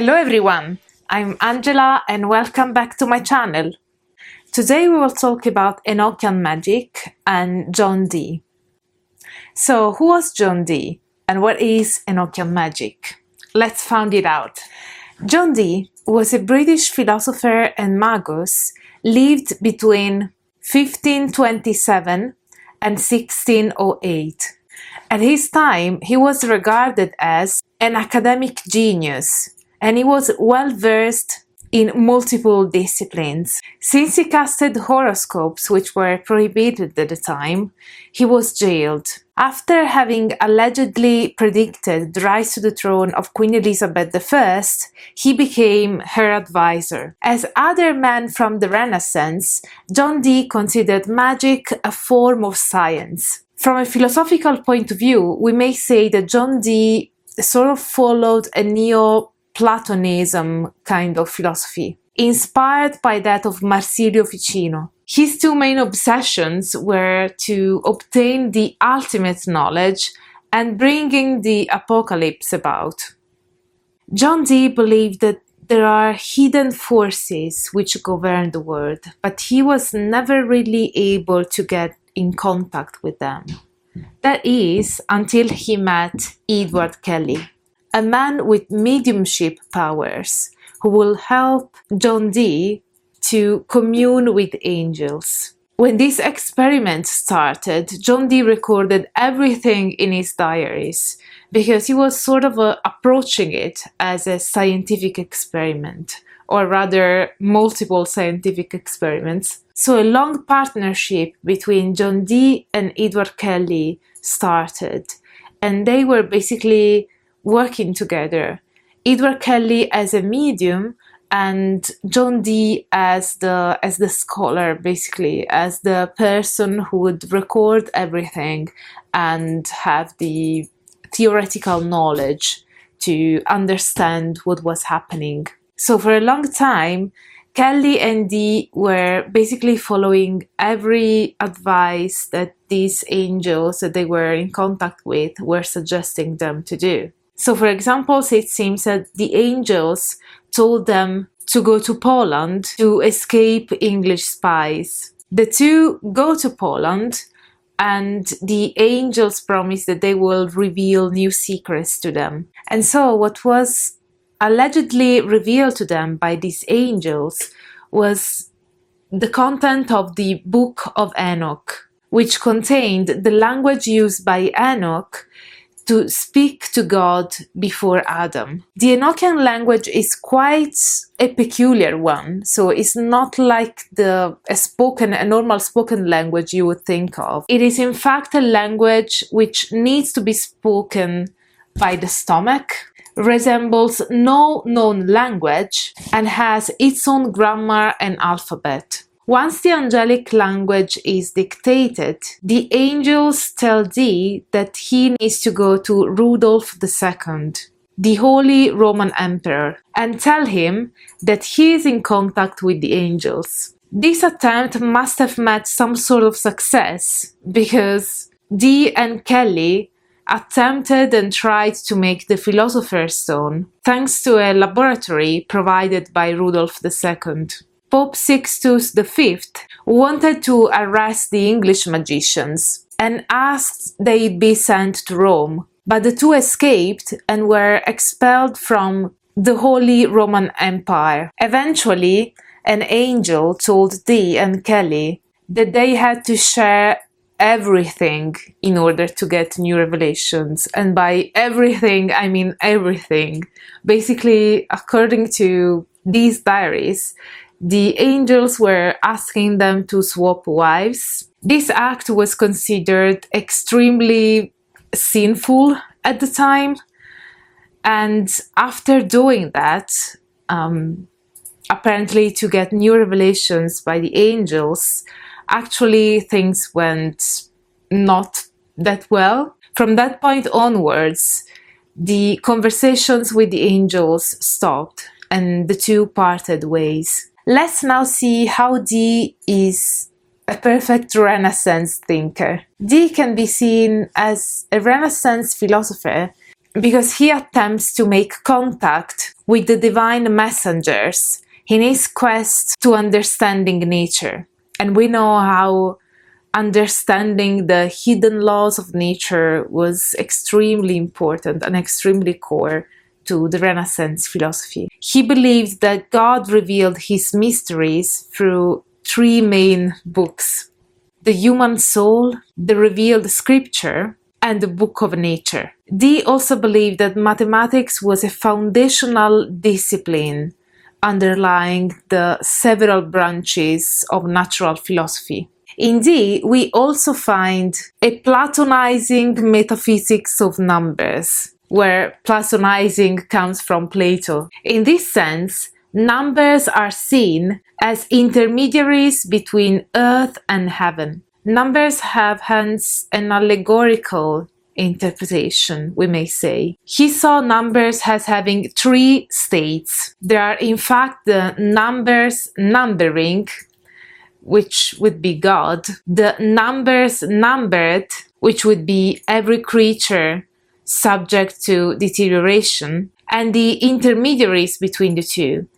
Hello everyone, I'm Angela and welcome back to my channel. Today we will talk about Enochian magic and John Dee. So, who was John Dee and what is Enochian magic? Let's find it out. John Dee was a British philosopher and magus lived between 1527 and 1608. At his time, he was regarded as an academic genius and he was well versed in multiple disciplines. Since he casted horoscopes, which were prohibited at the time, he was jailed. After having allegedly predicted the rise to the throne of Queen Elizabeth I, he became her advisor. As other men from the Renaissance, John Dee considered magic a form of science. From a philosophical point of view, we may say that John Dee sort of followed a neo Platonism kind of philosophy, inspired by that of Marsilio Ficino. His two main obsessions were to obtain the ultimate knowledge and bringing the apocalypse about. John Dee believed that there are hidden forces which govern the world, but he was never really able to get in contact with them. That is, until he met Edward Kelly a man with mediumship powers who will help John Dee to commune with angels. When this experiment started, John Dee recorded everything in his diaries because he was sort of uh, approaching it as a scientific experiment, or rather, multiple scientific experiments. So, a long partnership between John Dee and Edward Kelly started, and they were basically working together. Edward Kelly as a medium and John Dee as the as the scholar basically as the person who would record everything and have the theoretical knowledge to understand what was happening. So for a long time Kelly and Dee were basically following every advice that these angels that they were in contact with were suggesting them to do. So, for example, it seems that the angels told them to go to Poland to escape English spies. The two go to Poland, and the angels promise that they will reveal new secrets to them. And so, what was allegedly revealed to them by these angels was the content of the Book of Enoch, which contained the language used by Enoch to speak to God before Adam. The Enochian language is quite a peculiar one, so it's not like the a spoken a normal spoken language you would think of. It is in fact a language which needs to be spoken by the stomach, resembles no known language, and has its own grammar and alphabet. Once the angelic language is dictated, the angels tell Dee that he needs to go to Rudolf II, the Holy Roman Emperor, and tell him that he is in contact with the angels. This attempt must have met some sort of success because Dee and Kelly attempted and tried to make the Philosopher's Stone thanks to a laboratory provided by Rudolf II. Pope Sixtus V wanted to arrest the English magicians and asked they be sent to Rome, but the two escaped and were expelled from the Holy Roman Empire. Eventually, an angel told Dee and Kelly that they had to share everything in order to get new revelations. And by everything, I mean everything. Basically, according to these diaries, the angels were asking them to swap wives. This act was considered extremely sinful at the time. And after doing that, um, apparently to get new revelations by the angels, actually things went not that well. From that point onwards, the conversations with the angels stopped and the two parted ways. Let's now see how Dee is a perfect Renaissance thinker. Dee can be seen as a Renaissance philosopher because he attempts to make contact with the divine messengers in his quest to understanding nature. And we know how understanding the hidden laws of nature was extremely important and extremely core to the Renaissance philosophy. He believed that God revealed his mysteries through three main books the human soul, the revealed scripture, and the book of nature. Dee also believed that mathematics was a foundational discipline underlying the several branches of natural philosophy. Indeed, we also find a Platonizing metaphysics of numbers, where Platonizing comes from Plato. In this sense, numbers are seen as intermediaries between earth and heaven. Numbers have hence an allegorical interpretation, we may say. He saw numbers as having three states. There are, in fact, the numbers numbering, which would be God, the numbers numbered, which would be every creature subject to deterioration, and the intermediaries between the two,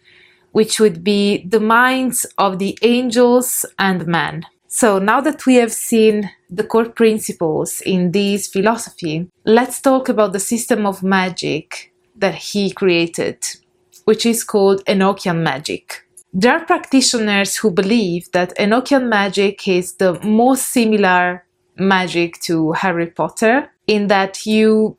which would be the minds of the angels and man. So now that we have seen the core principles in this philosophy, let's talk about the system of magic that he created, which is called Enochian magic. There are practitioners who believe that Enochian magic is the most similar magic to Harry Potter in that you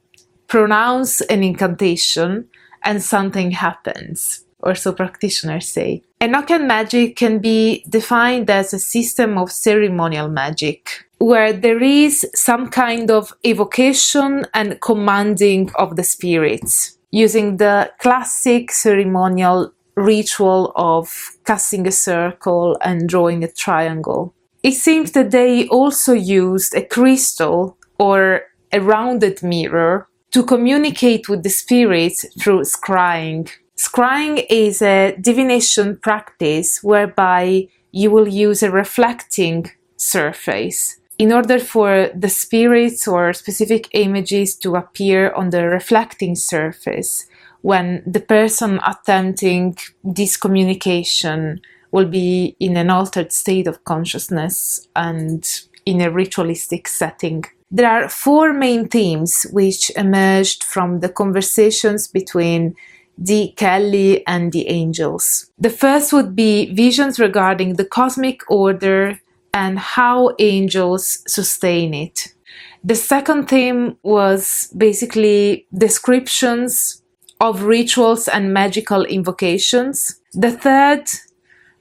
pronounce an incantation and something happens, or so practitioners say. Enochian magic can be defined as a system of ceremonial magic, where there is some kind of evocation and commanding of the spirits, using the classic ceremonial ritual of casting a circle and drawing a triangle. It seems that they also used a crystal or a rounded mirror to communicate with the spirits through scrying. Scrying is a divination practice whereby you will use a reflecting surface in order for the spirits or specific images to appear on the reflecting surface when the person attempting this communication will be in an altered state of consciousness and in a ritualistic setting. There are four main themes which emerged from the conversations between Dee Kelly and the angels. The first would be visions regarding the cosmic order and how angels sustain it. The second theme was basically descriptions of rituals and magical invocations. The third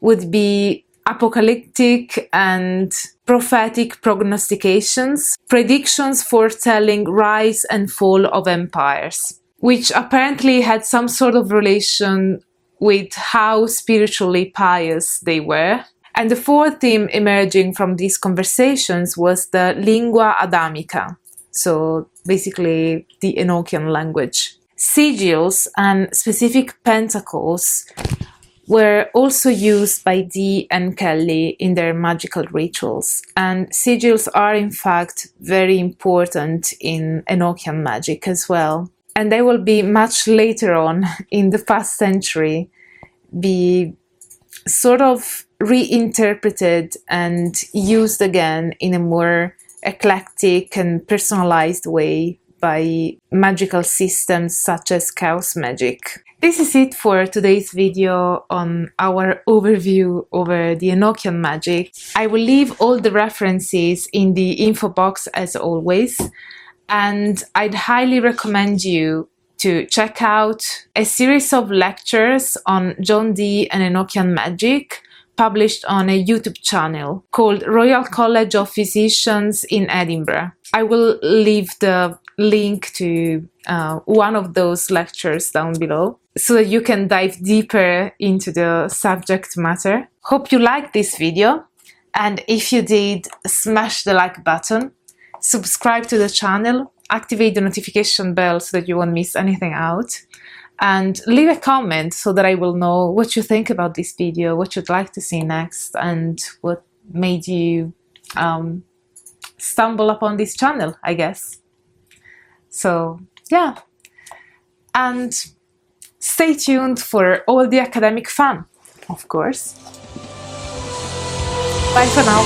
would be apocalyptic and prophetic prognostications, predictions foretelling rise and fall of empires which apparently had some sort of relation with how spiritually pious they were. And the fourth theme emerging from these conversations was the lingua adamica, so basically the Enochian language. Sigils and specific pentacles were also used by Dee and Kelly in their magical rituals. And sigils are, in fact, very important in Enochian magic as well and they will be much later on in the past century be sort of reinterpreted and used again in a more eclectic and personalized way by magical systems such as chaos magic. This is it for today's video on our overview over the Enochian magic. I will leave all the references in the info box as always and I'd highly recommend you to check out a series of lectures on John Dee and Enochian magic published on a YouTube channel called Royal College of Physicians in Edinburgh. I will leave the link to uh, one of those lectures down below so that you can dive deeper into the subject matter. Hope you liked this video and if you did, smash the like button subscribe to the channel, activate the notification bell so that you won't miss anything out, and leave a comment so that I will know what you think about this video, what you'd like to see next, and what made you um, stumble upon this channel, I guess. So, yeah. And stay tuned for all the academic fun, of course. Bye for now.